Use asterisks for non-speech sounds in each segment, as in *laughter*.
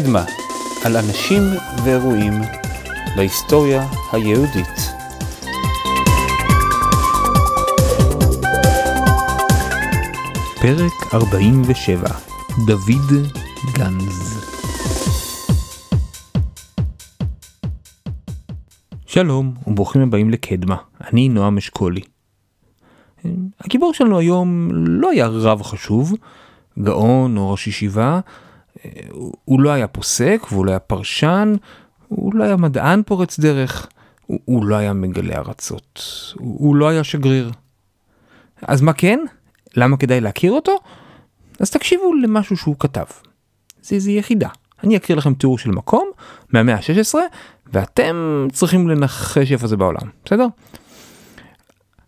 קדמה, על אנשים ואירועים בהיסטוריה היהודית. פרק 47 דוד גנז שלום וברוכים הבאים לקדמה, אני נועם אשכולי. הגיבור שלנו היום לא היה רב חשוב, גאון או ראש ישיבה, הוא לא היה פוסק והוא לא היה פרשן, הוא לא היה מדען פורץ דרך, הוא, הוא לא היה מגלה ארצות, הוא, הוא לא היה שגריר. אז מה כן? למה כדאי להכיר אותו? אז תקשיבו למשהו שהוא כתב. זה איזה יחידה. אני אקריא לכם תיאור של מקום מהמאה ה-16 ואתם צריכים לנחש איפה זה בעולם, בסדר?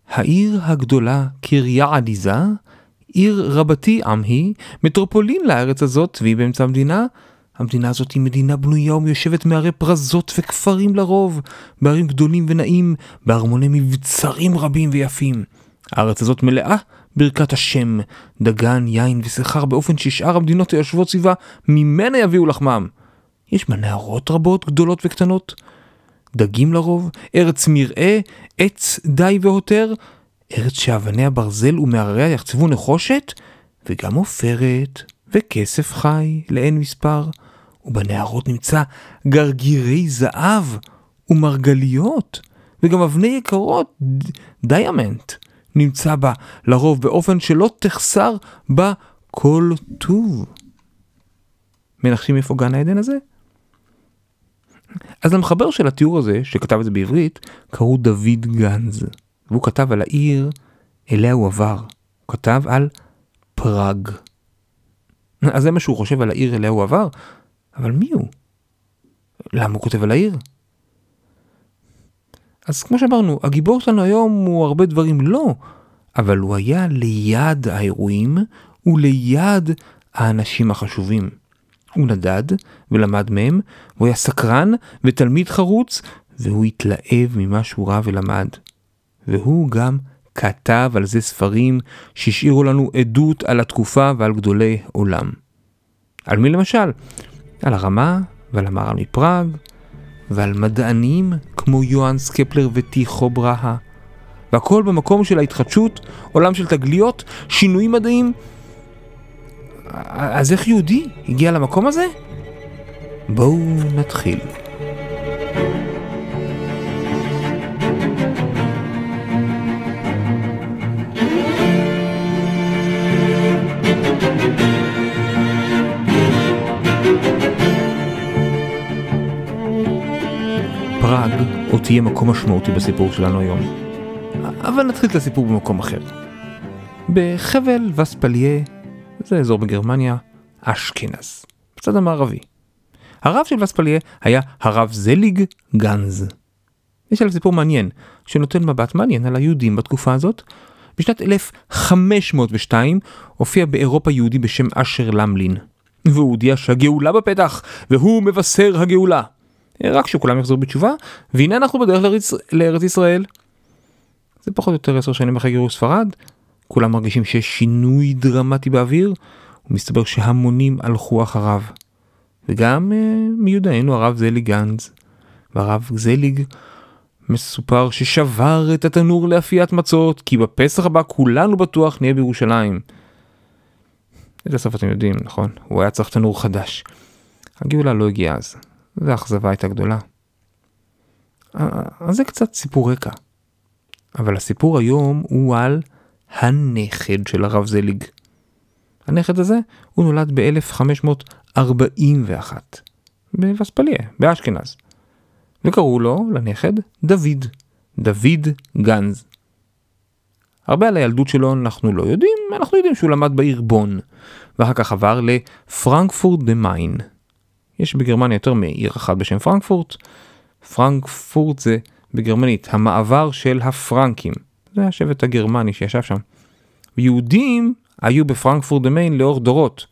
העיר הגדולה קריה עדיזה, עיר רבתי עם היא, מטרופולין לארץ הזאת והיא באמצע המדינה. המדינה הזאת היא מדינה בנויה ומיושבת מערי פרזות וכפרים לרוב, בערים גדולים ונעים, בארמוני מבצרים רבים ויפים. הארץ הזאת מלאה ברכת השם, דגן, יין ושכר באופן ששאר המדינות היושבות סביבה ממנה יביאו לחמם. יש בה נהרות רבות גדולות וקטנות, דגים לרוב, ארץ מרעה, עץ די והותר, ארץ שאבני הברזל ומהרריה יחצבו נחושת, וגם עופרת וכסף חי לאין מספר, ובנהרות נמצא גרגירי זהב ומרגליות, וגם אבני יקרות, דיאמנט, נמצא בה לרוב באופן שלא תחסר בה כל טוב. מנחשים איפה גן העדן הזה? אז למחבר של התיאור הזה, שכתב את זה בעברית, קראו דוד גנז, והוא כתב על העיר אליה הוא עבר. הוא כתב על פראג. אז זה מה שהוא חושב על העיר אליה הוא עבר, אבל מי הוא? למה הוא כותב על העיר? אז כמו שאמרנו, הגיבור שלנו היום הוא הרבה דברים לא, אבל הוא היה ליד האירועים וליד האנשים החשובים. הוא נדד ולמד מהם, והוא היה סקרן ותלמיד חרוץ, והוא התלהב ממה שהוא ראה ולמד. והוא גם כתב על זה ספרים שהשאירו לנו עדות על התקופה ועל גדולי עולם. על מי למשל? על הרמה ועל המהר"ל מפראג, ועל מדענים כמו יוהאנס קפלר וטיכו ברהה. והכל במקום של ההתחדשות, עולם של תגליות, שינויים מדעיים. אז איך יהודי הגיע למקום הזה? בואו נתחיל. פראג עוד תהיה מקום משמעותי בסיפור שלנו היום. אבל נתחיל את הסיפור במקום אחר. בחבל וספליה, זה אזור בגרמניה, אשכנז, בצד המערבי. הרב של וספליה היה הרב זליג גנז. יש עליו סיפור מעניין, שנותן מבט מעניין על היהודים בתקופה הזאת. בשנת 1502 הופיע באירופה יהודי בשם אשר למלין, והוא הודיע שהגאולה בפתח, והוא מבשר הגאולה. רק שכולם יחזרו בתשובה, והנה אנחנו בדרך לארץ, לארץ ישראל. זה פחות או יותר עשר שנים אחרי גירוש ספרד, כולם מרגישים שיש שינוי דרמטי באוויר, ומסתבר שהמונים הלכו אחריו. וגם uh, מיודענו הרב זליג גנץ, והרב זליג מסופר ששבר את התנור לאפיית מצות, כי בפסח הבא כולנו בטוח נהיה בירושלים. איזה סוף אתם יודעים, נכון? הוא היה צריך תנור חדש. הגאולה לא הגיעה אז, והאכזבה הייתה גדולה. אז זה קצת סיפור רקע. אבל הסיפור היום הוא על הנכד של הרב זליג. הנכד הזה הוא נולד ב-1541 בווספליה, באשכנז. וקראו לו, לנכד, דוד. דוד גנז. הרבה על הילדות שלו אנחנו לא יודעים, אנחנו יודעים שהוא למד בעיר בון, ואחר כך עבר לפרנקפורט דה מיין. יש בגרמניה יותר מעיר אחת בשם פרנקפורט. פרנקפורט זה בגרמנית המעבר של הפרנקים. זה השבט הגרמני שישב שם. יהודים היו בפרנקפורט דה מיין לאורך דורות.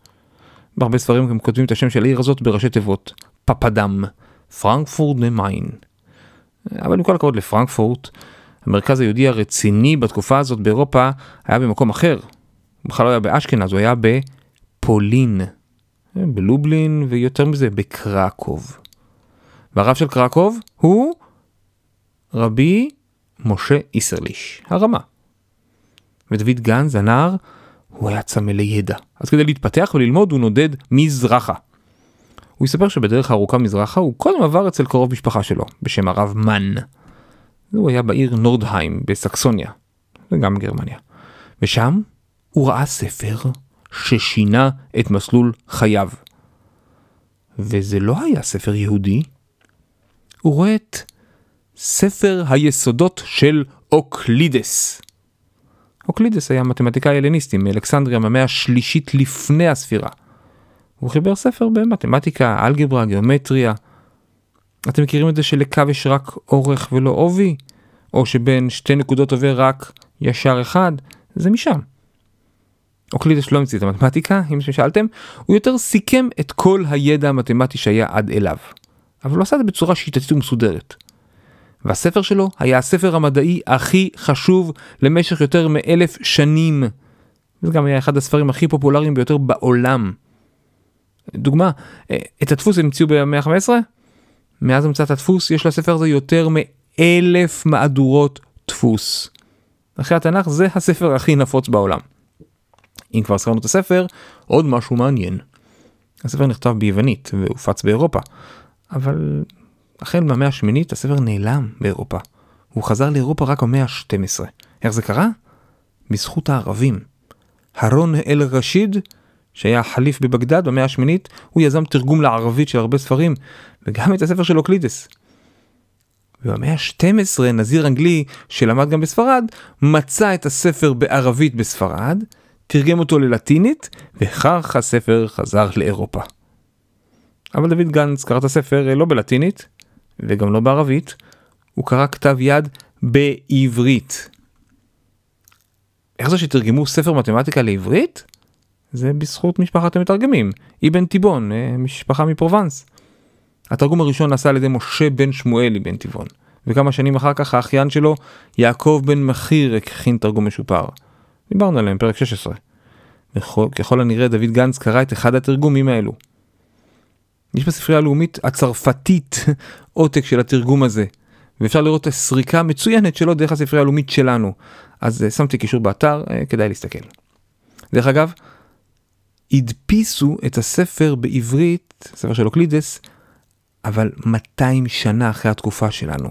בהרבה ספרים גם כותבים את השם של העיר הזאת בראשי תיבות. פפדם. פרנקפורט דה מיין. אבל עם כל הכבוד לפרנקפורט, המרכז היהודי הרציני בתקופה הזאת באירופה היה במקום אחר. הוא בכלל לא היה באשכנז, הוא היה בפולין. בלובלין ויותר מזה בקרקוב. והרב של קרקוב הוא רבי משה איסרליש, הרמה. ודוד גנז, הנער, הוא היה צמא לידע. אז כדי להתפתח וללמוד הוא נודד מזרחה. הוא יספר שבדרך הארוכה מזרחה הוא קודם עבר אצל קרוב משפחה שלו, בשם הרב מן. הוא היה בעיר נורדהיים בסקסוניה, וגם גרמניה. ושם הוא ראה ספר ששינה את מסלול חייו. וזה לא היה ספר יהודי, הוא רואה את ספר היסודות של אוקלידס. אוקלידס היה מתמטיקאי הלניסטי מאלכסנדריה מהמאה השלישית לפני הספירה. הוא חיבר ספר במתמטיקה, אלגברה, גיאומטריה. אתם מכירים את זה שלקו יש רק אורך ולא עובי? או שבין שתי נקודות עובר רק ישר אחד? זה משם. אוקלידס לא המציא את המתמטיקה, אם שאלתם, הוא יותר סיכם את כל הידע המתמטי שהיה עד אליו. אבל הוא עשה את זה בצורה שיטתית ומסודרת. והספר שלו היה הספר המדעי הכי חשוב למשך יותר מאלף שנים. זה גם היה אחד הספרים הכי פופולריים ביותר בעולם. דוגמה, את הדפוס המציאו במאה ה-15? מאז המצאת הדפוס יש לספר הזה יותר מאלף מהדורות דפוס. אחרי התנ"ך זה הספר הכי נפוץ בעולם. אם כבר זכרנו את הספר, עוד משהו מעניין. הספר נכתב ביוונית והופץ באירופה, אבל החל מהמאה השמינית הספר נעלם באירופה. הוא חזר לאירופה רק במאה ה-12. איך זה קרה? בזכות הערבים. הרון אל-רשיד, שהיה חליף בבגדד במאה השמינית, הוא יזם תרגום לערבית של הרבה ספרים, וגם את הספר של אוקלידס. ובמאה ה-12 נזיר אנגלי, שלמד גם בספרד, מצא את הספר בערבית בספרד, תרגם אותו ללטינית, וכך הספר חזר לאירופה. אבל דוד גנץ קרא את הספר אה, לא בלטינית, וגם לא בערבית, הוא קרא כתב יד בעברית. איך זה שתרגמו ספר מתמטיקה לעברית? זה בזכות משפחת המתרגמים, אבן תיבון, אה, משפחה מפרובנס. התרגום הראשון נעשה על ידי משה בן שמואל אבן תיבון, וכמה שנים אחר כך האחיין שלו, יעקב בן מחיר, הכין תרגום משופר. דיברנו עליהם, פרק 16. וככל הנראה דוד גנץ קרא את אחד התרגומים האלו. יש בספרייה הלאומית הצרפתית *laughs* עותק של התרגום הזה, ואפשר לראות את הסריקה מצוינת שלו דרך הספרייה הלאומית שלנו. אז uh, שמתי קישור באתר, uh, כדאי להסתכל. דרך אגב, הדפיסו את הספר בעברית, ספר של אוקלידס, אבל 200 שנה אחרי התקופה שלנו.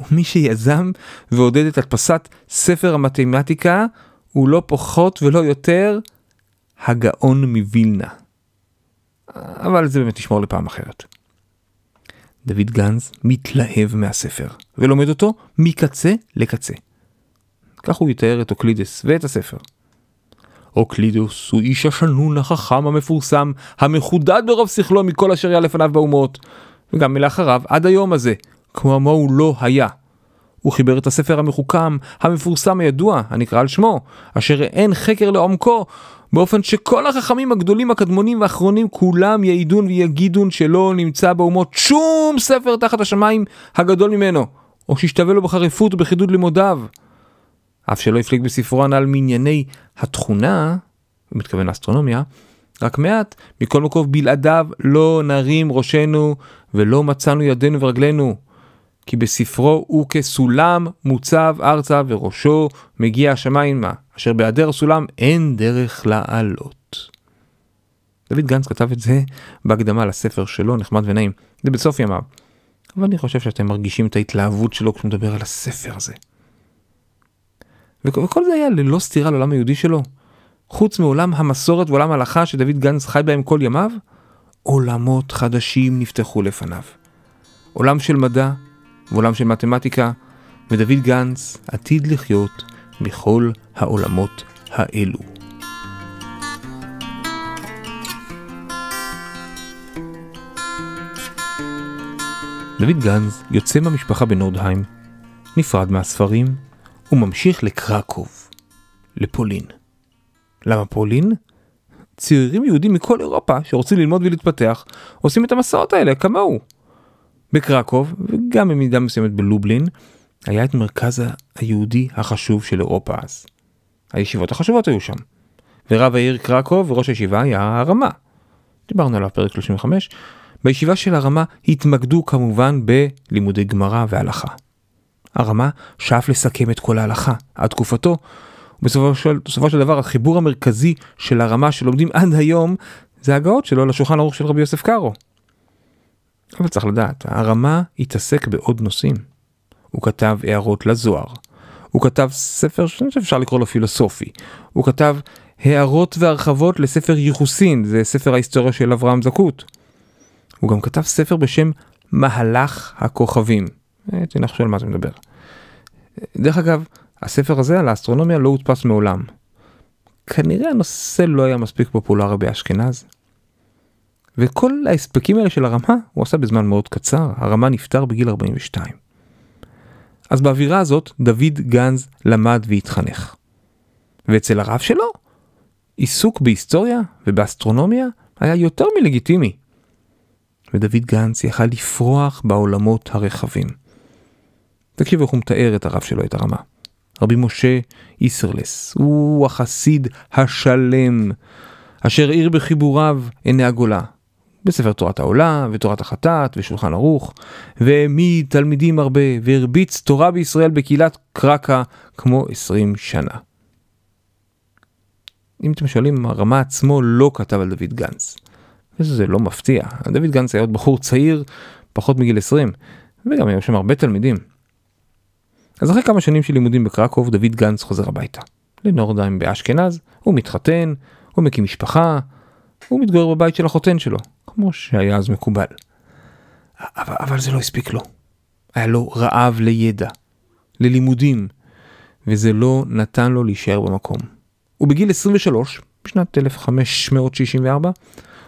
ומי שיזם ועודד את הדפסת ספר המתמטיקה הוא לא פחות ולא יותר הגאון מווילנה. אבל זה באמת נשמור לפעם אחרת. דוד גנז מתלהב מהספר, ולומד אותו מקצה לקצה. כך הוא יתאר את אוקלידס ואת הספר. אוקלידוס הוא איש השנון החכם המפורסם, המחודד ברוב שכלו מכל אשר היה לפניו באומות, וגם מלאחריו עד היום הזה, כמו הוא לא היה. הוא חיבר את הספר המחוכם, המפורסם הידוע, הנקרא על שמו, אשר אין חקר לעומקו, באופן שכל החכמים הגדולים הקדמונים והאחרונים כולם יעידון ויגידון שלא נמצא באומות שום ספר תחת השמיים הגדול ממנו, או שישתווה לו בחריפות ובחידוד לימודיו. אף שלא הפליג בספרו הנ"ל מענייני התכונה, הוא מתכוון לאסטרונומיה, רק מעט, מכל מקום בלעדיו לא נרים ראשנו ולא מצאנו ידינו ורגלינו. כי בספרו הוא כסולם מוצב ארצה וראשו מגיע השמיימה, אשר בהיעדר הסולם אין דרך לעלות. דוד גנץ כתב את זה בהקדמה לספר שלו, נחמד ונעים. זה בסוף ימיו. אבל אני חושב שאתם מרגישים את ההתלהבות שלו כשהוא מדבר על הספר הזה. וכל זה היה ללא סתירה לעולם היהודי שלו. חוץ מעולם המסורת ועולם ההלכה שדוד גנץ חי בהם כל ימיו, עולמות חדשים נפתחו לפניו. עולם של מדע, ועולם של מתמטיקה, ודוד גנץ עתיד לחיות בכל העולמות האלו. דוד גנץ יוצא מהמשפחה בנורדהיים, נפרד מהספרים, וממשיך לקרקוב, לפולין. למה פולין? צעירים יהודים מכל אירופה שרוצים ללמוד ולהתפתח, עושים את המסעות האלה כמוהו. בקרקוב, וגם במידה מסוימת בלובלין, היה את מרכז היהודי החשוב של אירופה אז. הישיבות החשובות היו שם. ורב העיר קרקוב וראש הישיבה היה הרמה. דיברנו עליו פרק 35, בישיבה של הרמה התמקדו כמובן בלימודי גמרא והלכה. הרמה שאף לסכם את כל ההלכה עד תקופתו, ובסופו של, של דבר החיבור המרכזי של הרמה שלומדים עד היום זה הגאות שלו לשולחן ערוך של רבי יוסף קארו. אבל צריך לדעת, הרמה התעסק בעוד נושאים. הוא כתב הערות לזוהר, הוא כתב ספר שאפשר לקרוא לו פילוסופי, הוא כתב הערות והרחבות לספר ייחוסין, זה ספר ההיסטוריה של אברהם זקוט. הוא גם כתב ספר בשם מהלך הכוכבים. אה, תנחשו על מה זה מדבר. דרך אגב, הספר הזה על האסטרונומיה לא הודפס מעולם. כנראה הנושא לא היה מספיק פופולרי באשכנז. וכל ההספקים האלה של הרמה הוא עשה בזמן מאוד קצר, הרמה נפטר בגיל 42. אז באווירה הזאת דוד גנז למד והתחנך. ואצל הרב שלו, עיסוק בהיסטוריה ובאסטרונומיה היה יותר מלגיטימי. ודוד גנץ יכל לפרוח בעולמות הרחבים. תקשיבו איך הוא מתאר את הרב שלו, את הרמה. רבי משה איסרלס, הוא החסיד השלם, אשר עיר בחיבוריו עיני הגולה, בספר תורת העולה ותורת החטאת ושולחן ערוך, והעמיד תלמידים הרבה והרביץ תורה בישראל בקהילת קרקע כמו עשרים שנה. אם אתם שואלים, הרמה עצמו לא כתב על דוד גנץ. וזה לא מפתיע, דוד גנץ היה עוד בחור צעיר, פחות מגיל 20, וגם היו שם הרבה תלמידים. אז אחרי כמה שנים של לימודים בקרקוב, דוד גנץ חוזר הביתה. לנורדהיים באשכנז, הוא מתחתן, הוא מקים משפחה, הוא מתגורר בבית של החותן שלו, כמו שהיה אז מקובל. אבל, אבל זה לא הספיק לו. היה לו רעב לידע, ללימודים, וזה לא נתן לו להישאר במקום. ובגיל 23, בשנת 1564,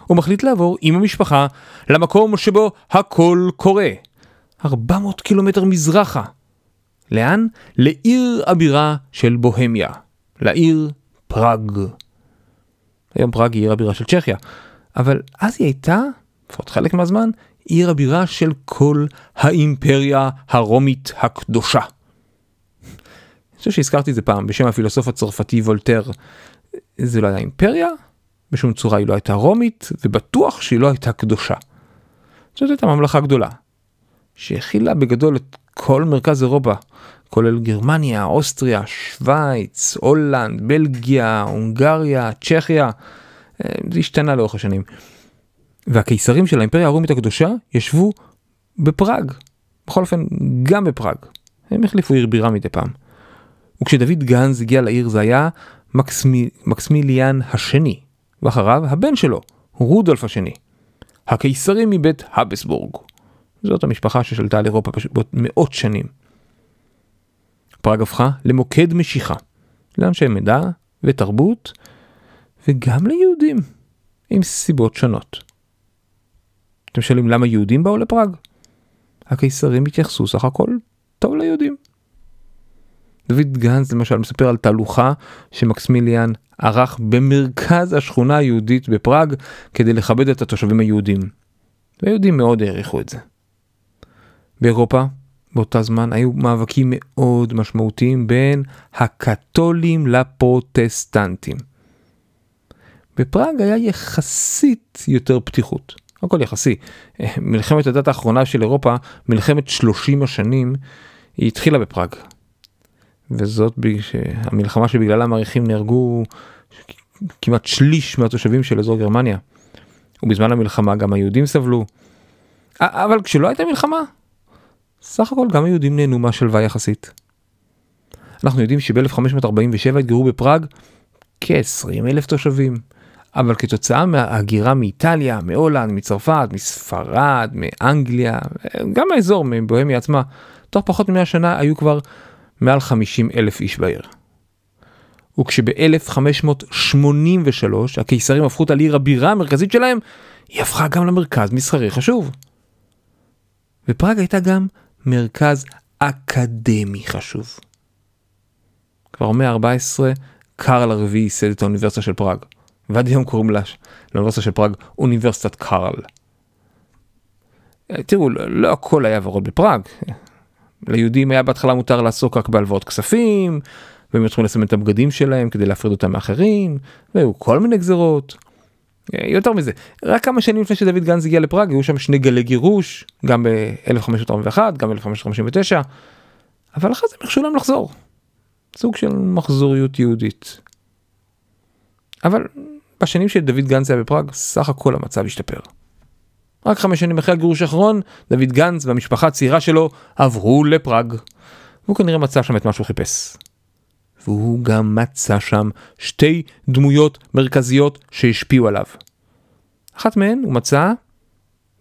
הוא מחליט לעבור עם המשפחה למקום שבו הכל קורה. 400 קילומטר מזרחה. לאן? לעיר הבירה של בוהמיה, לעיר פראג. היום פראג היא עיר הבירה של צ'כיה, אבל אז היא הייתה, לפחות חלק מהזמן, עיר הבירה של כל האימפריה הרומית הקדושה. אני חושב שהזכרתי את זה פעם בשם הפילוסוף הצרפתי וולטייר. זה לא היה אימפריה, בשום צורה היא לא הייתה רומית, ובטוח שהיא לא הייתה קדושה. זאת הייתה ממלכה גדולה, שהכילה בגדול את כל מרכז אירופה, כולל גרמניה, אוסטריה, שווייץ, הולנד, בלגיה, הונגריה, צ'כיה, זה השתנה לאורך השנים. והקיסרים של האימפריה הרומית הקדושה ישבו בפראג, בכל אופן גם בפראג. הם החליפו עיר בירה מדי פעם. וכשדוד גנז הגיע לעיר זה היה מקסמי, מקסמיליאן השני, ואחריו הבן שלו, רודולף השני. הקיסרים מבית הבסבורג. זאת המשפחה ששלטה על אירופה פשוט מאות שנים. פראג הפכה למוקד משיכה, לאנשי מדע ותרבות, וגם ליהודים, עם סיבות שונות. אתם שואלים למה יהודים באו לפראג? הקיסרים התייחסו סך הכל טוב ליהודים. דוד גנץ למשל מספר על תהלוכה שמקסמיליאן ערך במרכז השכונה היהודית בפראג כדי לכבד את התושבים היהודים. והיהודים מאוד העריכו את זה. באירופה באותה זמן היו מאבקים מאוד משמעותיים בין הקתולים לפרוטסטנטים. בפראג היה יחסית יותר פתיחות, הכל יחסי. מלחמת הדת האחרונה של אירופה, מלחמת 30 השנים, היא התחילה בפראג. וזאת המלחמה שבגללה המעריכים נהרגו כמעט שליש מהתושבים של אזור גרמניה. ובזמן המלחמה גם היהודים סבלו. אבל כשלא הייתה מלחמה, סך הכל גם היהודים נהנו מהשלווה יחסית. אנחנו יודעים שב-1547 התגרו בפראג כ-20 אלף תושבים, אבל כתוצאה מההגירה מאיטליה, מהולנד, מצרפת, מספרד, מאנגליה, גם מהאזור, מבוהמיה עצמה, תוך פחות מ-100 שנה היו כבר מעל 50 אלף איש בעיר. וכשב-1583 הקיסרים הפכו אותה לעיר הבירה המרכזית שלהם, היא הפכה גם למרכז מסחרי חשוב. ופראג הייתה גם מרכז אקדמי חשוב. כבר במאה ה-14 קארל הרביעי ייסד את האוניברסיטה של פראג, ועד היום קוראים לה, לאוניברסיטה של פראג אוניברסיטת קארל. תראו, לא הכל היה ורוד בפראג. ליהודים היה בהתחלה מותר לעסוק רק בהלוואות כספים, והם התחילו לסמן את הבגדים שלהם כדי להפריד אותם מאחרים, והיו כל מיני גזרות. יותר מזה, רק כמה שנים לפני שדוד גנז הגיע לפראג היו שם שני גלי גירוש, גם ב-1541, גם ב-1559, אבל אחרי זה הם הרשו להם לחזור. סוג של מחזוריות יהודית. אבל בשנים שדוד גנץ היה בפראג, סך הכל המצב השתפר. רק חמש שנים אחרי הגירוש האחרון, דוד גנץ והמשפחה הצעירה שלו עברו לפראג. והוא כנראה מצא שם את מה שהוא חיפש. והוא גם מצא שם שתי דמויות מרכזיות שהשפיעו עליו. אחת מהן הוא מצא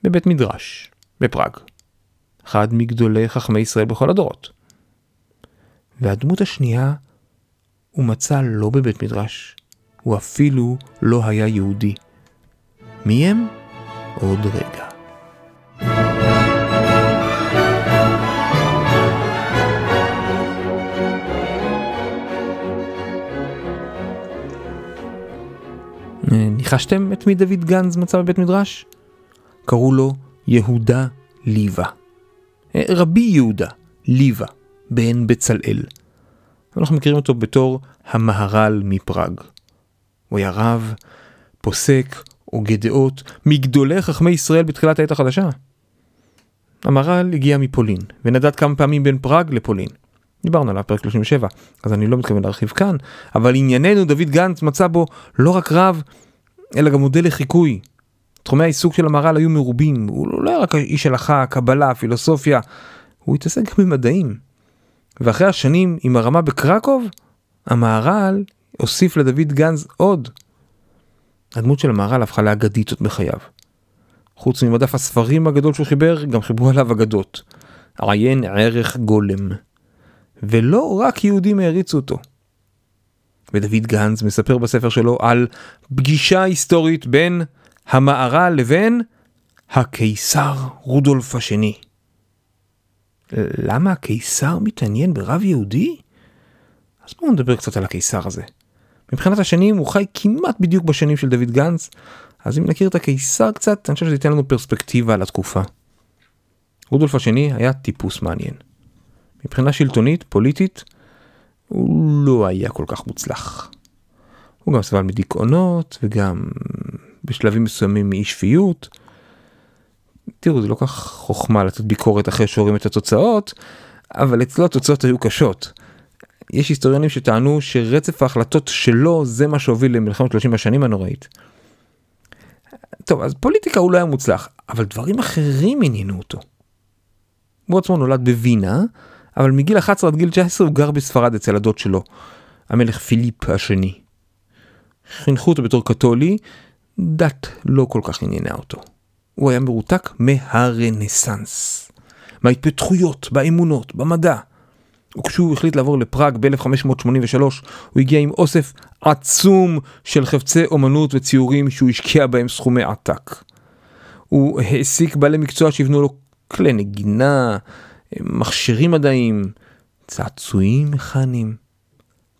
בבית מדרש, בפראג. אחד מגדולי חכמי ישראל בכל הדורות. והדמות השנייה הוא מצא לא בבית מדרש, הוא אפילו לא היה יהודי. מי הם? עוד רגע. ניחשתם את מי דוד גנז מצא בבית מדרש? קראו לו יהודה ליבה. רבי יהודה ליבה, בן בצלאל. אנחנו מכירים אותו בתור המהר"ל מפראג. הוא היה רב, פוסק, הוגה דעות, מגדולי חכמי ישראל בתחילת העת החדשה. המהר"ל הגיע מפולין, ונדד כמה פעמים בין פראג לפולין. דיברנו עליו פרק 37, אז אני לא מתכוון להרחיב כאן, אבל ענייננו דוד גנץ מצא בו לא רק רב, אלא גם מודל לחיקוי. תחומי העיסוק של המהר"ל היו מרובים, הוא לא היה רק איש הלכה, קבלה, פילוסופיה, הוא התעסק גם במדעים. ואחרי השנים עם הרמה בקרקוב, המהר"ל הוסיף לדוד גנז עוד. הדמות של המהר"ל הפכה לאגדית עוד בחייו. חוץ ממדף הספרים הגדול שהוא חיבר, גם חיברו עליו אגדות. עיין ערך גולם. ולא רק יהודים העריצו אותו. ודוד גנץ מספר בספר שלו על פגישה היסטורית בין המהר"ל לבין הקיסר רודולף השני. למה הקיסר מתעניין ברב יהודי? אז בואו נדבר קצת על הקיסר הזה. מבחינת השנים הוא חי כמעט בדיוק בשנים של דוד גנץ, אז אם נכיר את הקיסר קצת, אני חושב שזה ייתן לנו פרספקטיבה על התקופה. רודולף השני היה טיפוס מעניין. מבחינה שלטונית, פוליטית, הוא לא היה כל כך מוצלח. הוא גם סבל מדיכאונות וגם בשלבים מסוימים מאי שפיות. תראו, זה לא כך חוכמה לתת ביקורת אחרי שרואים את התוצאות, אבל אצלו התוצאות היו קשות. יש היסטוריונים שטענו שרצף ההחלטות שלו זה מה שהוביל למלחמת 30 השנים הנוראית. טוב, אז פוליטיקה הוא לא היה מוצלח, אבל דברים אחרים עניינו אותו. הוא עצמו נולד בווינה, אבל מגיל 11 עד גיל 19 הוא גר בספרד אצל הדוד שלו, המלך פיליפ השני. חינכו אותו בתור קתולי, דת לא כל כך עניינה אותו. הוא היה מרותק מהרנסאנס, מההתפתחויות, באמונות, במדע. וכשהוא החליט לעבור לפראג ב-1583, הוא הגיע עם אוסף עצום של חפצי אומנות וציורים שהוא השקיע בהם סכומי עתק. הוא העסיק בעלי מקצוע שיבנו לו כלי נגינה, מכשירים מדעיים, צעצועים מכניים.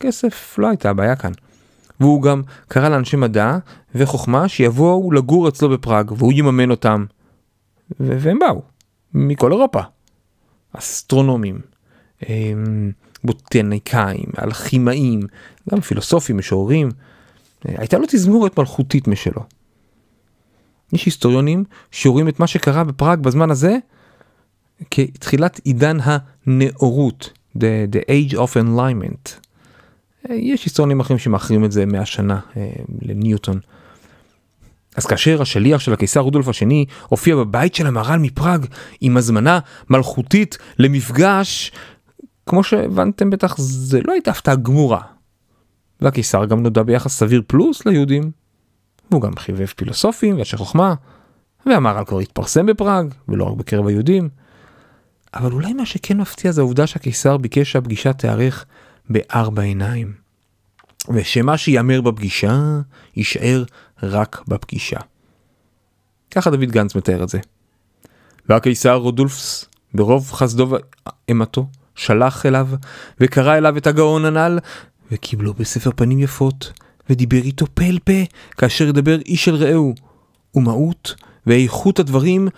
כסף לא הייתה הבעיה כאן. והוא גם קרא לאנשי מדע וחוכמה שיבואו לגור אצלו בפראג והוא יממן אותם. והם באו, מכל אירופה. אסטרונומים, בוטניקאים, אלכימאים, גם פילוסופים, משוררים. הייתה לו תזמורת מלכותית משלו. יש היסטוריונים שרואים את מה שקרה בפראג בזמן הזה כתחילת עידן הנאורות, the, the age of enlightenment. יש היסטוריונים אחרים שמאחרים את זה 100 שנה אה, לניוטון. אז כאשר השליח של הקיסר רודולף השני הופיע בבית של המהר"ל מפראג עם הזמנה מלכותית למפגש, כמו שהבנתם בטח זה לא הייתה הפתעה גמורה. והקיסר גם נודע ביחס סביר פלוס ליהודים. והוא גם חיבב פילוסופים ואנשי חוכמה, והמהר"ל כבר התפרסם בפראג, ולא רק בקרב היהודים. אבל אולי מה שכן מפתיע זה העובדה שהקיסר ביקש שהפגישה תיארך בארבע עיניים. ושמה שיאמר בפגישה, יישאר רק בפגישה. ככה דוד גנץ מתאר את זה. והקיסר רודולפס, ברוב חסדו ואימתו, שלח אליו, וקרא אליו את הגאון הנ"ל, וקיבלו בספר פנים יפות, ודיבר איתו פה אל פה, כאשר ידבר איש אל רעהו, ומהות ואיכות הדברים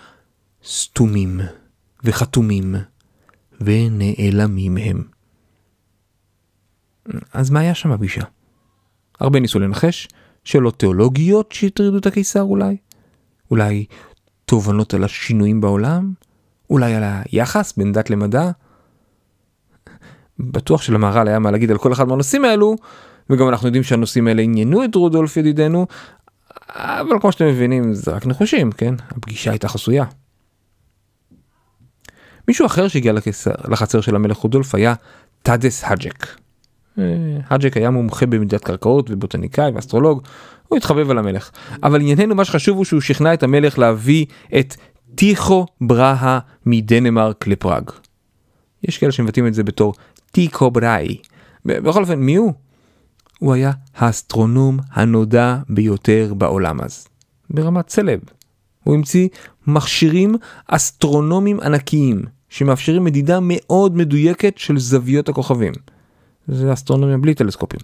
סתומים. וחתומים, ונעלמים הם. אז מה היה שם בפגישה? הרבה ניסו לנחש שאלות תיאולוגיות שהטרידו את הקיסר אולי? אולי תובנות על השינויים בעולם? אולי על היחס בין דת למדע? בטוח שלמהר"ל היה מה להגיד על כל אחד מהנושאים האלו, וגם אנחנו יודעים שהנושאים האלה עניינו את רודולף ידידנו, אבל כמו שאתם מבינים זה רק נחושים, כן? הפגישה הייתה חסויה. מישהו אחר שהגיע לחצר של המלך רודולף היה טאדאש האייק. אה, האייק היה מומחה במדידת קרקעות ובוטניקאי ואסטרולוג, הוא התחבב על המלך. אבל ענייננו מה שחשוב הוא שהוא שכנע את המלך להביא את טיכו ברהה מדנמרק לפראג. יש כאלה שמבטאים את זה בתור טיקו בראהי. בכל אופן, מי הוא? הוא היה האסטרונום הנודע ביותר בעולם אז. ברמת סלב. הוא המציא מכשירים אסטרונומיים ענקיים שמאפשרים מדידה מאוד מדויקת של זוויות הכוכבים. זה אסטרונומיה בלי טלסקופים.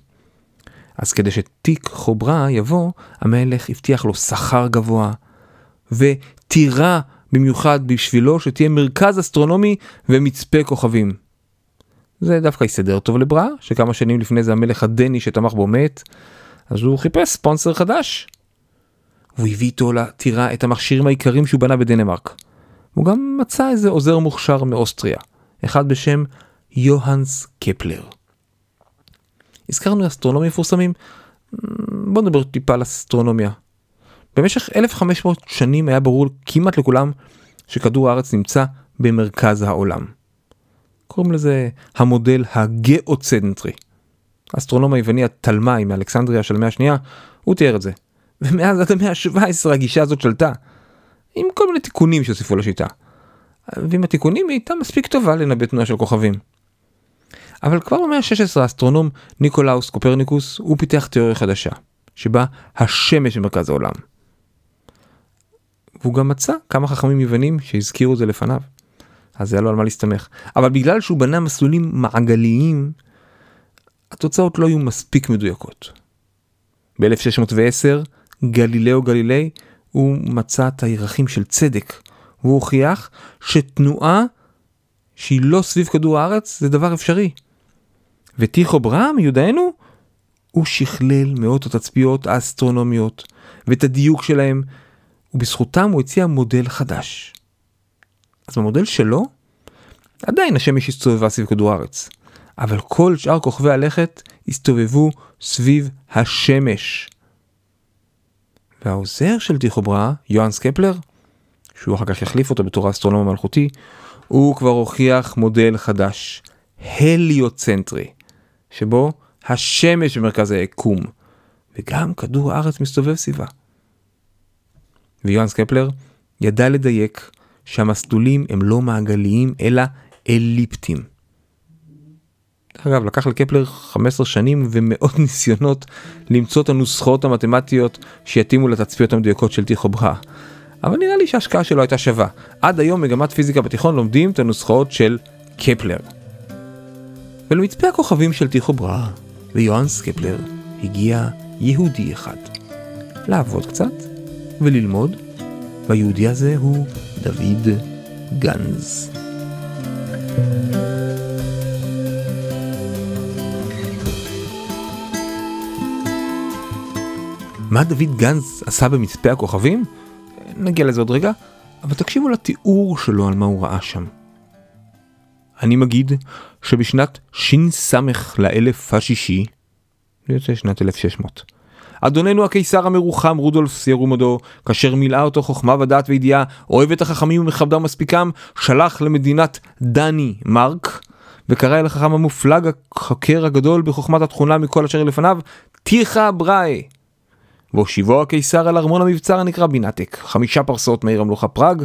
אז כדי שתיק חוברה יבוא, המלך הבטיח לו שכר גבוה וטירה במיוחד בשבילו שתהיה מרכז אסטרונומי ומצפה כוכבים. זה דווקא יסדר טוב לבראה, שכמה שנים לפני זה המלך הדני שתמך בו מת, אז הוא חיפש ספונסר חדש. הוא הביא איתו לטירה את המכשירים העיקריים שהוא בנה בדנמרק. הוא גם מצא איזה עוזר מוכשר מאוסטריה, אחד בשם יוהנס קפלר. הזכרנו אסטרונומים מפורסמים, בוא נדבר טיפה על אסטרונומיה. במשך 1500 שנים היה ברור כמעט לכולם שכדור הארץ נמצא במרכז העולם. קוראים לזה המודל הגאוצנטרי. האסטרונום היווני התלמי מאלכסנדריה של המאה השנייה, הוא תיאר את זה. ומאז עד המאה ה-17 הגישה הזאת שלטה. עם כל מיני תיקונים שהוסיפו לשיטה. ועם התיקונים היא הייתה מספיק טובה לנבא תנועה של כוכבים. אבל כבר במאה ה-16 האסטרונום ניקולאוס קופרניקוס הוא פיתח תיאוריה חדשה, שבה השמש במרכז העולם. והוא גם מצא כמה חכמים יוונים שהזכירו את זה לפניו. אז היה לו על מה להסתמך. אבל בגלל שהוא בנה מסלולים מעגליים, התוצאות לא היו מספיק מדויקות. ב-1610 גלילאו גלילי הוא מצא את הירחים של צדק, והוא הוכיח שתנועה שהיא לא סביב כדור הארץ זה דבר אפשרי. וטיכו ברם, מיודענו, הוא שכלל מאות התצפיות האסטרונומיות ואת הדיוק שלהם, ובזכותם הוא הציע מודל חדש. אז במודל שלו, עדיין השמש הסתובבה סביב כדור הארץ, אבל כל שאר כוכבי הלכת הסתובבו סביב השמש. והעוזר של טיכוברה, יוהאנס קפלר, שהוא אחר כך יחליף אותו בתור האסטרונום המלכותי, הוא כבר הוכיח מודל חדש, הליוצנטרי, שבו השמש במרכז היקום, וגם כדור הארץ מסתובב סביבה. ויוהאנס קפלר ידע לדייק שהמסלולים הם לא מעגליים אלא אליפטיים. אגב, לקח לקפלר 15 שנים ומאות *laughs* ניסיונות למצוא את הנוסחאות המתמטיות שיתאימו לתצפיות המדויקות של טיכו בראה. אבל נראה לי שההשקעה שלו הייתה שווה. עד היום מגמת פיזיקה בתיכון לומדים את הנוסחאות של קפלר. ולמצפה הכוכבים של טיכו בראה ויוהאנס קפלר הגיע יהודי אחד. לעבוד קצת וללמוד, והיהודי הזה הוא דוד גנז. מה דוד גנץ עשה במצפה הכוכבים? נגיע לזה עוד רגע, אבל תקשיבו לתיאור שלו על מה הוא ראה שם. אני מגיד שבשנת ש"ס לאלף השישי, זה יוצא שנת 1600, אדוננו הקיסר המרוחם רודולף סיירומדו, כאשר מילאה אותו חוכמה ודעת וידיעה, אוהב את החכמים ומכבדם מספיקם, שלח למדינת דני מרק, וקרא אל החכם המופלג החוקר הגדול בחוכמת התכונה מכל אשר לפניו, טיחה בראי. והושיבו הקיסר אל ארמון המבצר הנקרא בינתק, חמישה פרסות מעיר המלוכה פראג,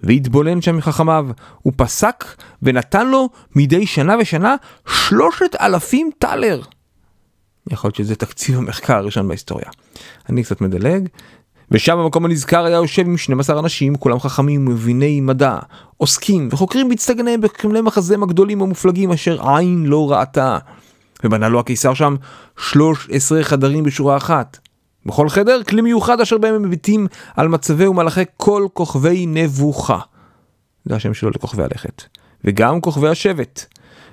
והתבונן שם מחכמיו, הוא פסק ונתן לו מדי שנה ושנה שלושת אלפים טלר. יכול להיות שזה תקציב המחקר הראשון בהיסטוריה. אני קצת מדלג. ושם במקום הנזכר היה יושב עם 12 אנשים, כולם חכמים ומביני מדע, עוסקים וחוקרים בהצטגניהם בכמלי מחזיהם הגדולים המופלגים אשר עין לא ראתה. ובנה לו הקיסר שם 13 חדרים בשורה אחת. בכל חדר כלי מיוחד אשר בהם הם מביטים על מצבי ומלאכי כל כוכבי נבוכה. זה השם שלו לכוכבי הלכת. וגם כוכבי השבט.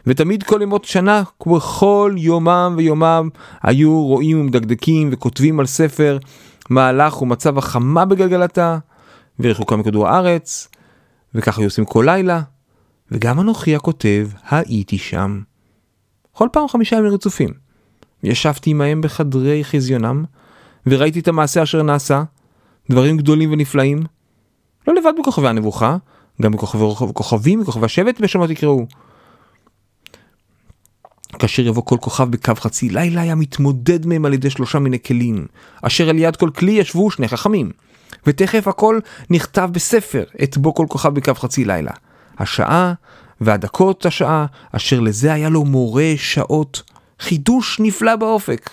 ותמיד כל ימות שנה, בכל יומם ויומם, היו רואים ומדקדקים וכותבים על ספר מהלך ומצב החמה בגלגלתה, ורחוקה מכדור הארץ, וככה היו עושים כל לילה, וגם אנוכי הכותב הייתי שם. כל פעם חמישה ימים רצופים. ישבתי עמהם בחדרי חזיונם, וראיתי את המעשה אשר נעשה, דברים גדולים ונפלאים. לא לבד בכוכבי הנבוכה, גם בכוכבים, בכוכבי השבט בשמות יקראו. כאשר יבוא כל כוכב בקו חצי לילה היה מתמודד מהם על ידי שלושה מיני כלים, אשר על יד כל כלי ישבו שני חכמים. ותכף הכל נכתב בספר, את בו כל כוכב בקו חצי לילה. השעה והדקות השעה, אשר לזה היה לו מורה שעות. חידוש נפלא באופק.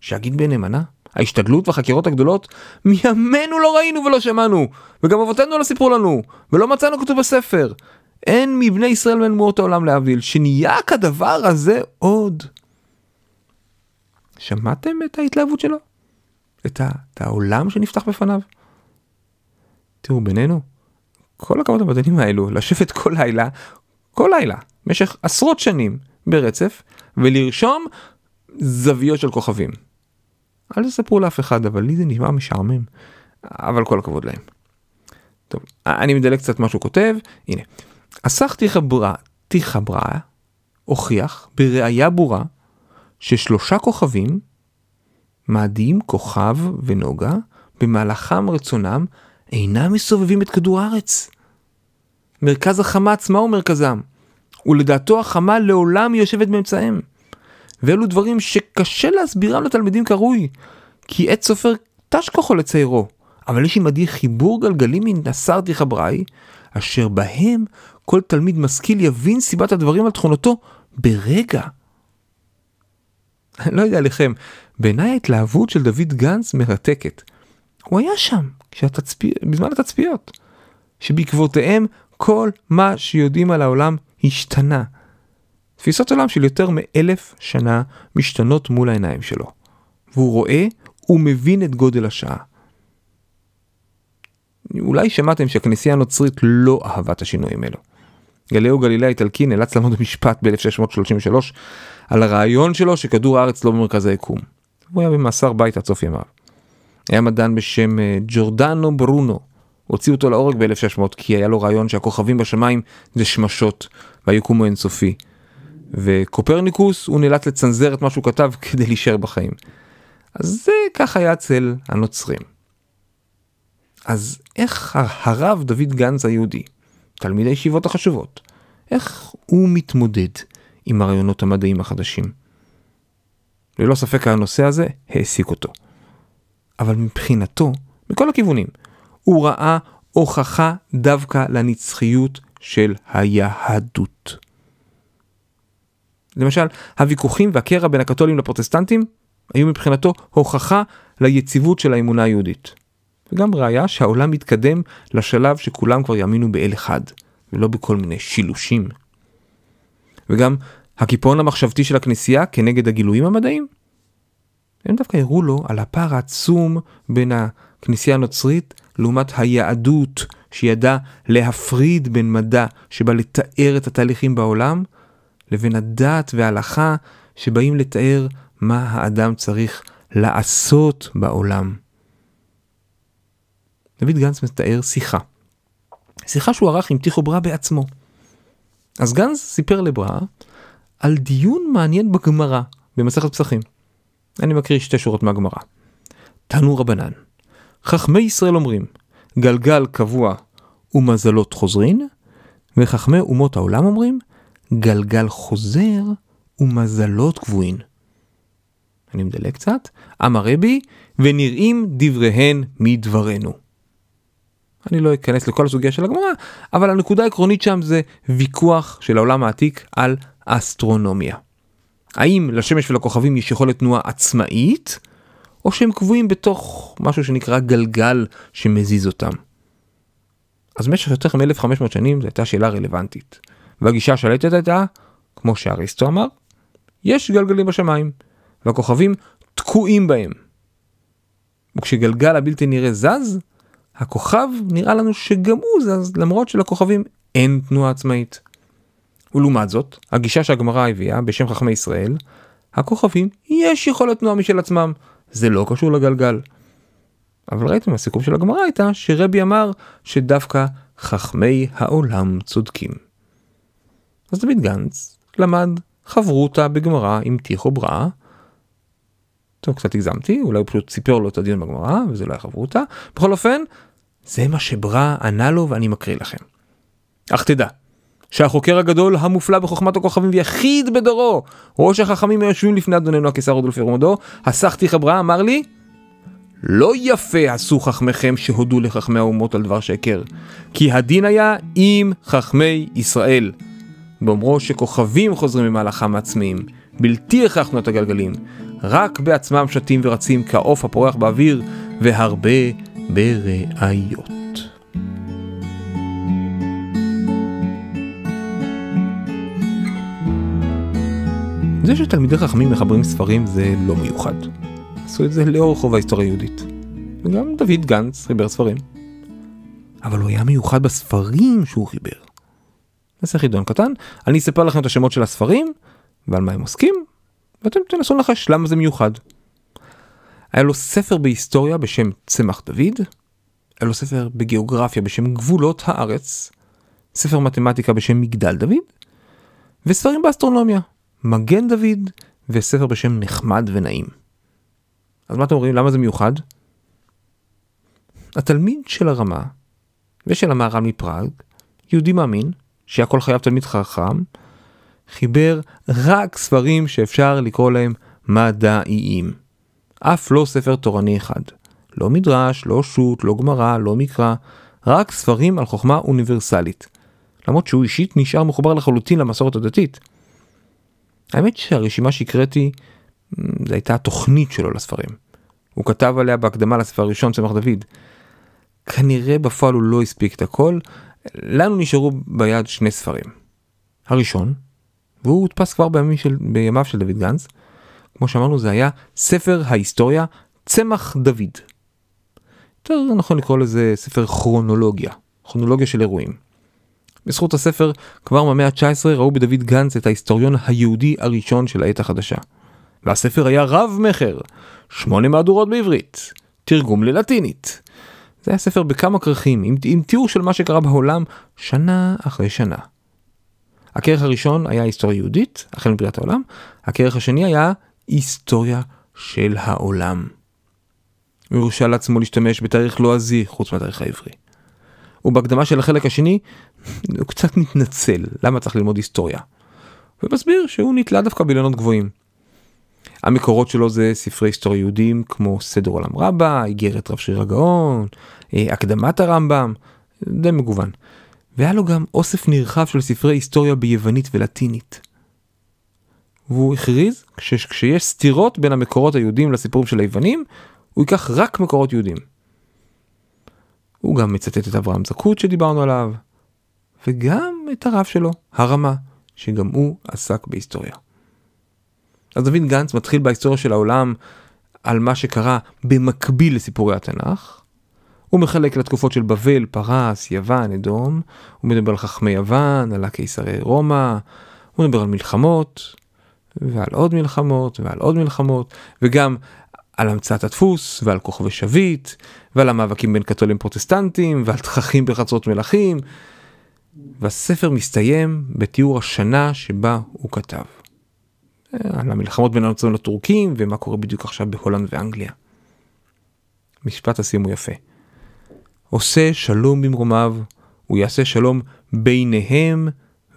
שיגיד בנאמנה, ההשתדלות והחקירות הגדולות, מימינו לא ראינו ולא שמענו, וגם אבותינו לא סיפרו לנו, ולא מצאנו כתוב בספר. אין מבני ישראל בין מאות העולם להבדיל, שנהיה כדבר הזה עוד. שמעתם את ההתלהבות שלו? את, ה, את העולם שנפתח בפניו? תראו, בינינו, כל הכבוד למדענים האלו, לשבת כל לילה, כל לילה, במשך עשרות שנים ברצף, ולרשום זוויות של כוכבים. אל תספרו לאף אחד, אבל לי זה נשמע משעמם. אבל כל הכבוד להם. טוב, אני מדלג קצת מה שהוא כותב, הנה. הסך תיחברה, תיחברה, הוכיח בראייה ברורה ששלושה כוכבים מאדים כוכב ונוגה במהלכם רצונם אינם מסובבים את כדור הארץ. מרכז החמה עצמה הוא מרכזם, ולדעתו החמה לעולם יושבת באמצעיהם. ואלו דברים שקשה להסבירם לתלמידים כראוי, כי עת סופר תש כוחו לציירו, אבל יש עמדי חיבור גלגלים מן נסרתי חברי, אשר בהם כל תלמיד משכיל יבין סיבת הדברים על תכונתו ברגע. אני *laughs* לא יודע לכם, בעיניי ההתלהבות של דוד גנץ מרתקת. הוא היה שם, כשהתצפי... בזמן התצפיות, שבעקבותיהם כל מה שיודעים על העולם השתנה. תפיסות עולם של יותר מאלף שנה משתנות מול העיניים שלו, והוא רואה ומבין את גודל השעה. אולי שמעתם שהכנסייה הנוצרית לא אהבה את השינויים האלו. גליאו גלילי האיטלקי נאלץ לעמוד במשפט ב-1633 על הרעיון שלו שכדור הארץ לא במרכז היקום. הוא היה במאסר בית עד סוף ימיו. היה מדען בשם אה, ג'ורדנו ברונו. הוציאו אותו להורג ב-1600 כי היה לו רעיון שהכוכבים בשמיים זה שמשות והיקום הוא אינסופי. וקופרניקוס הוא נאלץ לצנזר את מה שהוא כתב כדי להישאר בחיים. אז זה כך היה אצל הנוצרים. אז איך הרב דוד גנץ היהודי, תלמיד הישיבות החשובות, איך הוא מתמודד עם הרעיונות המדעיים החדשים? ללא ספק הנושא הזה העסיק אותו. אבל מבחינתו, מכל הכיוונים, הוא ראה הוכחה דווקא לנצחיות של היהדות. למשל, הוויכוחים והקרע בין הקתולים לפרוטסטנטים היו מבחינתו הוכחה ליציבות של האמונה היהודית. וגם ראיה שהעולם מתקדם לשלב שכולם כבר יאמינו באל אחד, ולא בכל מיני שילושים. וגם הקיפאון המחשבתי של הכנסייה כנגד הגילויים המדעיים. הם דווקא הראו לו על הפער העצום בין הכנסייה הנוצרית לעומת היהדות שידעה להפריד בין מדע שבא לתאר את התהליכים בעולם, לבין הדת וההלכה שבאים לתאר מה האדם צריך לעשות בעולם. דוד גנץ מתאר שיחה. שיחה שהוא ערך עם טיכו ברא בעצמו. אז גנץ סיפר לברא על דיון מעניין בגמרא במסכת פסחים. אני מקריא שתי שורות מהגמרא. תנו רבנן, חכמי ישראל אומרים, גלגל קבוע ומזלות חוזרין, וחכמי אומות העולם אומרים, גלגל חוזר ומזלות קבועים. אני מדלג קצת, אמר רבי, ונראים דבריהן מדברנו. אני לא אכנס לכל הסוגיה של הגמרא, אבל הנקודה העקרונית שם זה ויכוח של העולם העתיק על אסטרונומיה. האם לשמש ולכוכבים יש יכולת תנועה עצמאית, או שהם קבועים בתוך משהו שנקרא גלגל שמזיז אותם. אז במשך יותר מ-1500 שנים זו הייתה שאלה רלוונטית. והגישה השלטת הייתה, כמו שאריסטו אמר, יש גלגלים בשמיים, והכוכבים תקועים בהם. וכשגלגל הבלתי נראה זז, הכוכב נראה לנו שגם הוא זז, למרות שלכוכבים אין תנועה עצמאית. ולעומת זאת, הגישה שהגמרא הביאה בשם חכמי ישראל, הכוכבים יש יכולת תנועה משל עצמם, זה לא קשור לגלגל. אבל ראיתם, הסיכום של הגמרא הייתה שרבי אמר שדווקא חכמי העולם צודקים. אז דוד גנץ למד חברותה בגמרא עם טיחו בראה. טוב, קצת הגזמתי, אולי הוא פשוט סיפר לו את הדיון בגמרא, וזה לא היה חברותה. בכל אופן, זה מה שברא ענה לו ואני מקריא לכם. אך תדע, שהחוקר הגדול המופלא בחוכמת הכוכבים ויחיד בדורו, ראש החכמים היושבים לפני אדוננו הקיסר רודולף ירומדו, הסחתי חברה אמר לי, לא יפה עשו חכמיכם שהודו לחכמי האומות על דבר שקר, כי הדין היה עם חכמי ישראל. באומרו שכוכבים חוזרים ממהלכם העצמיים, בלתי הכרחנו את הגלגלים, רק בעצמם שתים ורצים כעוף הפורח באוויר, והרבה בראיות. זה שתלמידי חכמים מחברים ספרים זה לא מיוחד. עשו את זה לאורך רוב ההיסטוריה היהודית. וגם דוד גנץ חיבר ספרים. אבל הוא היה מיוחד בספרים שהוא חיבר. נעשה חידון קטן, אני אספר לכם את השמות של הספרים ועל מה הם עוסקים, ואתם תנסו לנחש למה זה מיוחד. היה לו ספר בהיסטוריה בשם צמח דוד, היה לו ספר בגיאוגרפיה בשם גבולות הארץ, ספר מתמטיקה בשם מגדל דוד, וספרים באסטרונומיה, מגן דוד וספר בשם נחמד ונעים. אז מה אתם אומרים? למה זה מיוחד? התלמיד של הרמה ושל המהר"ל מפראג, יהודי מאמין, שהיה כל חייו תלמיד חכם, חיבר רק ספרים שאפשר לקרוא להם מדעיים. אף לא ספר תורני אחד. לא מדרש, לא שו"ת, לא גמרא, לא מקרא, רק ספרים על חוכמה אוניברסלית. למרות שהוא אישית נשאר מחובר לחלוטין למסורת הדתית. האמת שהרשימה שהקראתי, זו הייתה התוכנית שלו לספרים. הוא כתב עליה בהקדמה לספר הראשון, צמח דוד. כנראה בפועל הוא לא הספיק את הכל, לנו נשארו ביד שני ספרים. הראשון, והוא הודפס כבר בימים של, בימיו של דוד גנץ, כמו שאמרנו זה היה ספר ההיסטוריה צמח דוד. יותר נכון לקרוא לזה ספר כרונולוגיה, כרונולוגיה של אירועים. בזכות הספר, כבר במאה ה-19 ראו בדוד גנץ את ההיסטוריון היהודי הראשון של העת החדשה. והספר היה רב-מכר, שמונה מהדורות בעברית, תרגום ללטינית. זה היה ספר בכמה כרכים, עם, עם תיאור של מה שקרה בעולם שנה אחרי שנה. הכרך הראשון היה היסטוריה יהודית, החל מבריאת העולם, הכרך השני היה היסטוריה של העולם. הוא הרשה לעצמו להשתמש בתאריך לועזי חוץ מהתאריך העברי. ובהקדמה של החלק השני, *laughs* הוא קצת מתנצל, למה צריך ללמוד היסטוריה. ומסביר שהוא נתלה דווקא באילנות גבוהים. המקורות שלו זה ספרי היסטוריה יהודים כמו סדר עולם רבה, איגרת רב שריר הגאון, אה, הקדמת הרמב"ם, די מגוון. והיה לו גם אוסף נרחב של ספרי היסטוריה ביוונית ולטינית. והוא הכריז שכשיש סתירות בין המקורות היהודים לסיפורים של היוונים, הוא ייקח רק מקורות יהודים. הוא גם מצטט את אברהם זכות שדיברנו עליו, וגם את הרב שלו, הרמה, שגם הוא עסק בהיסטוריה. אז דוד גנץ מתחיל בהיסטוריה של העולם על מה שקרה במקביל לסיפורי התנ"ך. הוא מחלק לתקופות של בבל, פרס, יוון, אדום. הוא מדבר על חכמי יוון, על הקיסרי רומא. הוא מדבר על מלחמות, ועל עוד מלחמות, ועל עוד מלחמות, וגם על המצאת הדפוס, ועל כוכבי שביט, ועל המאבקים בין קתולים פרוטסטנטים, ועל תככים בחצרות מלכים. והספר מסתיים בתיאור השנה שבה הוא כתב. על המלחמות בין הנוצרים לטורקים ומה קורה בדיוק עכשיו בהולנד ואנגליה. משפט הסיום הוא יפה. עושה שלום במרומיו, הוא יעשה שלום ביניהם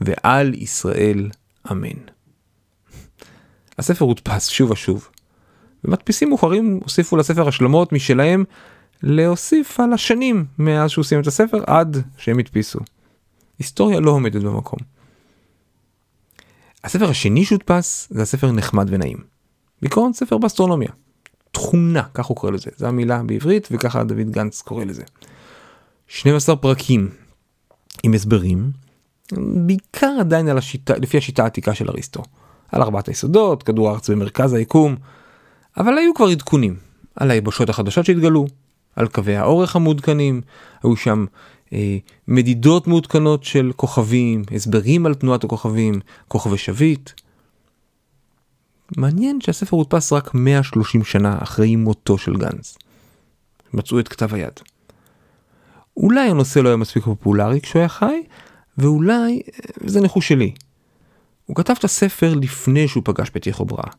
ועל ישראל אמן. *laughs* הספר הודפס שוב ושוב. ומדפיסים מאוחרים הוסיפו לספר השלמות משלהם להוסיף על השנים מאז שהוא סיים את הספר עד שהם הדפיסו. היסטוריה לא עומדת במקום. הספר השני שהודפס זה הספר נחמד ונעים. בעיקרון ספר באסטרונומיה. תכונה, כך הוא קורא לזה, זו המילה בעברית וככה דוד גנץ קורא לזה. 12 פרקים עם הסברים, בעיקר עדיין על השיטה, לפי השיטה העתיקה של אריסטו. על ארבעת היסודות, כדור הארץ במרכז היקום, אבל היו כבר עדכונים על היבשות החדשות שהתגלו, על קווי האורך המעודכנים, היו שם אה, מדידות מעודכנות של כוכבים, הסברים על תנועת הכוכבים, כוכבי שביט. מעניין שהספר הודפס רק 130 שנה אחרי מותו של גנץ. מצאו את כתב היד. אולי הנושא לא היה מספיק פופולרי כשהוא היה חי, ואולי, זה ניחוש שלי, הוא כתב את הספר לפני שהוא פגש בטיחו בראה.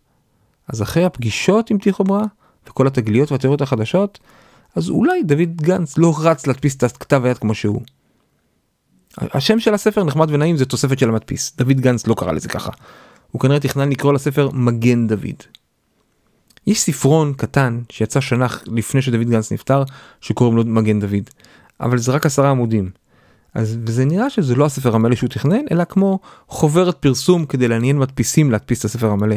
אז אחרי הפגישות עם טיחו בראה, וכל התגליות והתיאוריות החדשות, אז אולי דוד גנץ לא רץ להדפיס את כתב היד כמו שהוא. השם של הספר נחמד ונעים זה תוספת של המדפיס, דוד גנץ לא קרא לזה ככה. הוא כנראה תכנן לקרוא לספר מגן דוד. יש ספרון קטן שיצא שנה לפני שדוד גנץ נפטר, שקוראים לו מגן דוד, אבל זה רק עשרה עמודים. אז וזה נראה שזה לא הספר המלא שהוא תכנן, אלא כמו חוברת פרסום כדי לעניין מדפיסים להדפיס את הספר המלא.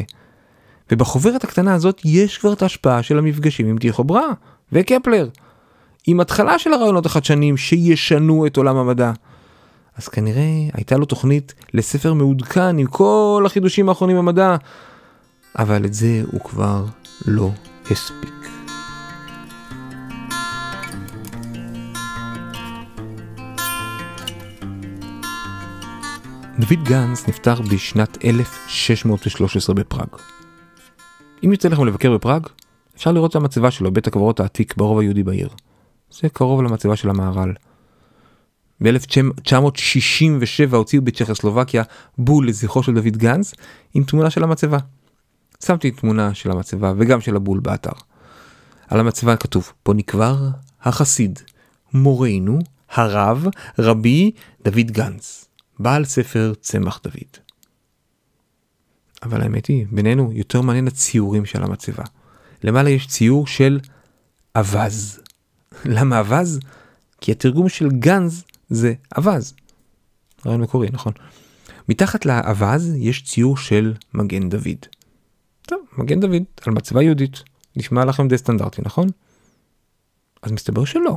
ובחוברת הקטנה הזאת יש כבר את ההשפעה של המפגשים עם טיחו בראה וקפלר. עם התחלה של הרעיונות החדשניים שישנו את עולם המדע. אז כנראה הייתה לו תוכנית לספר מעודכן עם כל החידושים האחרונים במדע, אבל את זה הוא כבר לא הספיק. דוד גנץ נפטר בשנת 1613 בפראג. אם יוצא לכם לבקר בפראג, אפשר לראות את המצבה שלו, בית הקברות העתיק ברוב היהודי בעיר. זה קרוב למצבה של המהר"ל. ב-1967 הוציאו בצ'כוסלובקיה בול לזכרו של דוד גנץ עם תמונה של המצבה. שמתי תמונה של המצבה וגם של הבול באתר. על המצבה כתוב פה נקבר החסיד, מורנו, הרב, רבי דוד גנץ, בעל ספר צמח דוד. אבל האמת היא, בינינו יותר מעניין הציורים של המצבה. למעלה יש ציור של אווז. *laughs* למה אווז? כי התרגום של גנז זה אווז. רעיון מקורי, נכון? מתחת לאווז יש ציור של מגן דוד. טוב, מגן דוד על מצבה יהודית. נשמע לכם די סטנדרטי, נכון? אז מסתבר שלא.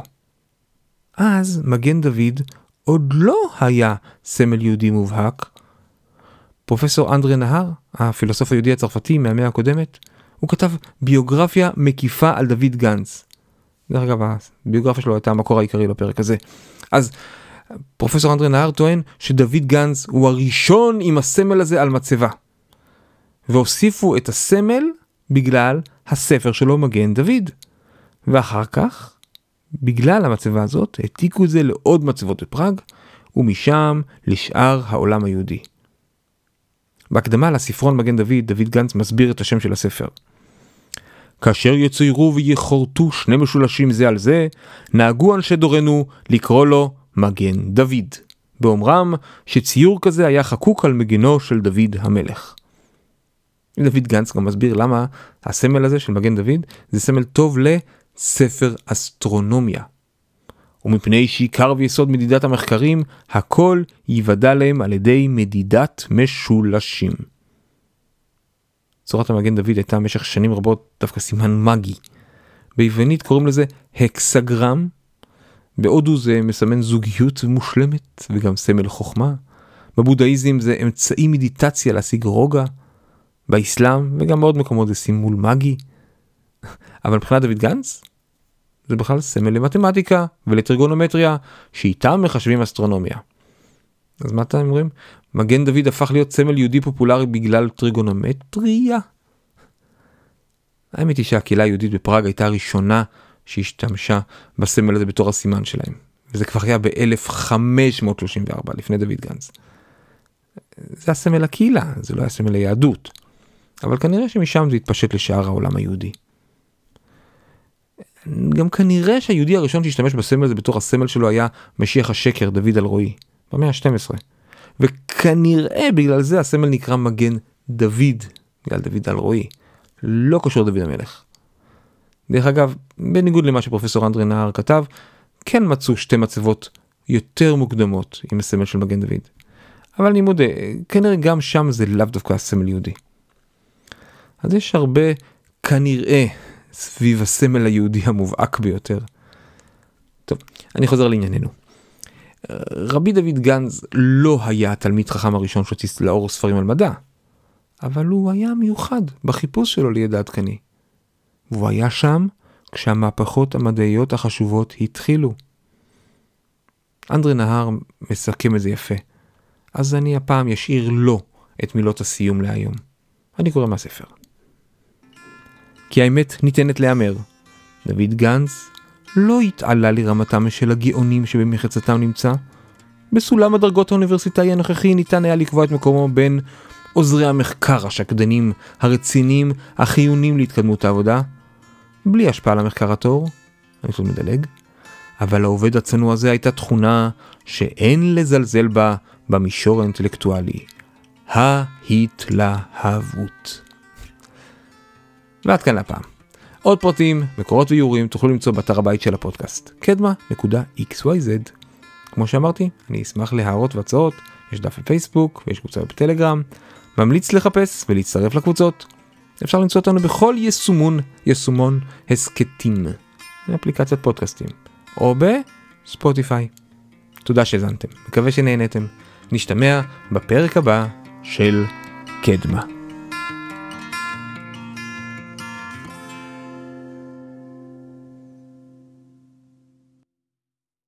אז מגן דוד עוד לא היה סמל יהודי מובהק. פרופסור אנדרי נהר, הפילוסוף היהודי הצרפתי מהמאה הקודמת, הוא כתב ביוגרפיה מקיפה על דוד גנץ. דרך אגב, הביוגרפיה שלו הייתה המקור העיקרי לפרק הזה. אז פרופסור אנדרי נהר טוען שדוד גנץ הוא הראשון עם הסמל הזה על מצבה. והוסיפו את הסמל בגלל הספר שלו מגן דוד. ואחר כך, בגלל המצבה הזאת, העתיקו את זה לעוד מצבות בפראג, ומשם לשאר העולם היהודי. בהקדמה לספרון מגן דוד, דוד גנץ מסביר את השם של הספר. כאשר יצוירו ויחורטו שני משולשים זה על זה, נהגו אנשי דורנו לקרוא לו מגן דוד, באומרם שציור כזה היה חקוק על מגינו של דוד המלך. דוד גנץ גם מסביר למה הסמל הזה של מגן דוד זה סמל טוב לספר אסטרונומיה. ומפני שעיקר ויסוד מדידת המחקרים, הכל ייוודע להם על ידי מדידת משולשים. צורת המגן דוד הייתה במשך שנים רבות דווקא סימן מגי. ביוונית קוראים לזה הקסגרם, בהודו זה מסמן זוגיות מושלמת וגם סמל חוכמה. בבודהיזם זה אמצעי מדיטציה להשיג רוגע. באסלאם וגם בעוד מקומות זה סימול מגי. *laughs* אבל מבחינת דוד גנץ זה בכלל סמל למתמטיקה ולטריגונומטריה שאיתם מחשבים אסטרונומיה. אז מה אתם אומרים? מגן דוד הפך להיות סמל יהודי פופולרי בגלל טריגונומטריה? האמת היא שהקהילה היהודית בפראג הייתה הראשונה שהשתמשה בסמל הזה בתור הסימן שלהם. וזה כבר היה ב-1534 לפני דוד גנץ. זה הסמל הקהילה, זה לא היה סמל היהדות. אבל כנראה שמשם זה התפשט לשאר העולם היהודי. גם כנראה שהיהודי הראשון שהשתמש בסמל הזה בתור הסמל שלו היה משיח השקר דוד אלרועי, במאה ה-12. וכנראה בגלל זה הסמל נקרא מגן דוד, בגלל דוד אלרועי. לא קשור דוד המלך. דרך אגב, בניגוד למה שפרופסור אנדרי נהר כתב, כן מצאו שתי מצבות יותר מוקדמות עם הסמל של מגן דוד. אבל אני מודה, כנראה גם שם זה לאו דווקא הסמל יהודי. אז יש הרבה כנראה סביב הסמל היהודי המובהק ביותר. טוב, אני חוזר לענייננו. רבי דוד גנז לא היה התלמיד חכם הראשון שהוציא לאור ספרים על מדע, אבל הוא היה מיוחד בחיפוש שלו לידע עדכני. והוא היה שם כשהמהפכות המדעיות החשובות התחילו. אנדרי נהר מסכם את זה יפה. אז אני הפעם אשאיר לו את מילות הסיום להיום. אני קורא מהספר. כי האמת ניתנת להמר. דוד גנץ לא התעלה לרמתם של הגאונים שבמחצתם נמצא. בסולם הדרגות האוניברסיטאי הנוכחי ניתן היה לקבוע את מקומו בין עוזרי המחקר השקדנים הרציניים החיוניים להתקדמות העבודה, בלי השפעה על המחקר הטהור, אני קצת מדלג, אבל לעובד הצנוע הזה הייתה תכונה שאין לזלזל בה במישור האינטלקטואלי, ההתלהבות. ועד כאן לפעם. עוד פרטים, מקורות ואיורים תוכלו למצוא באתר הבית של הפודקאסט, קדמה.xyz. כמו שאמרתי, אני אשמח להערות והצעות, יש דף בפייסבוק ויש קבוצה בטלגרם, ממליץ לחפש ולהצטרף לקבוצות. אפשר למצוא אותנו בכל יישומון, יישומון הסכתים, אפליקציית פודקאסטים, או בספוטיפיי. תודה שהאזנתם, מקווה שנהנתם. נשתמע בפרק הבא של קדמה.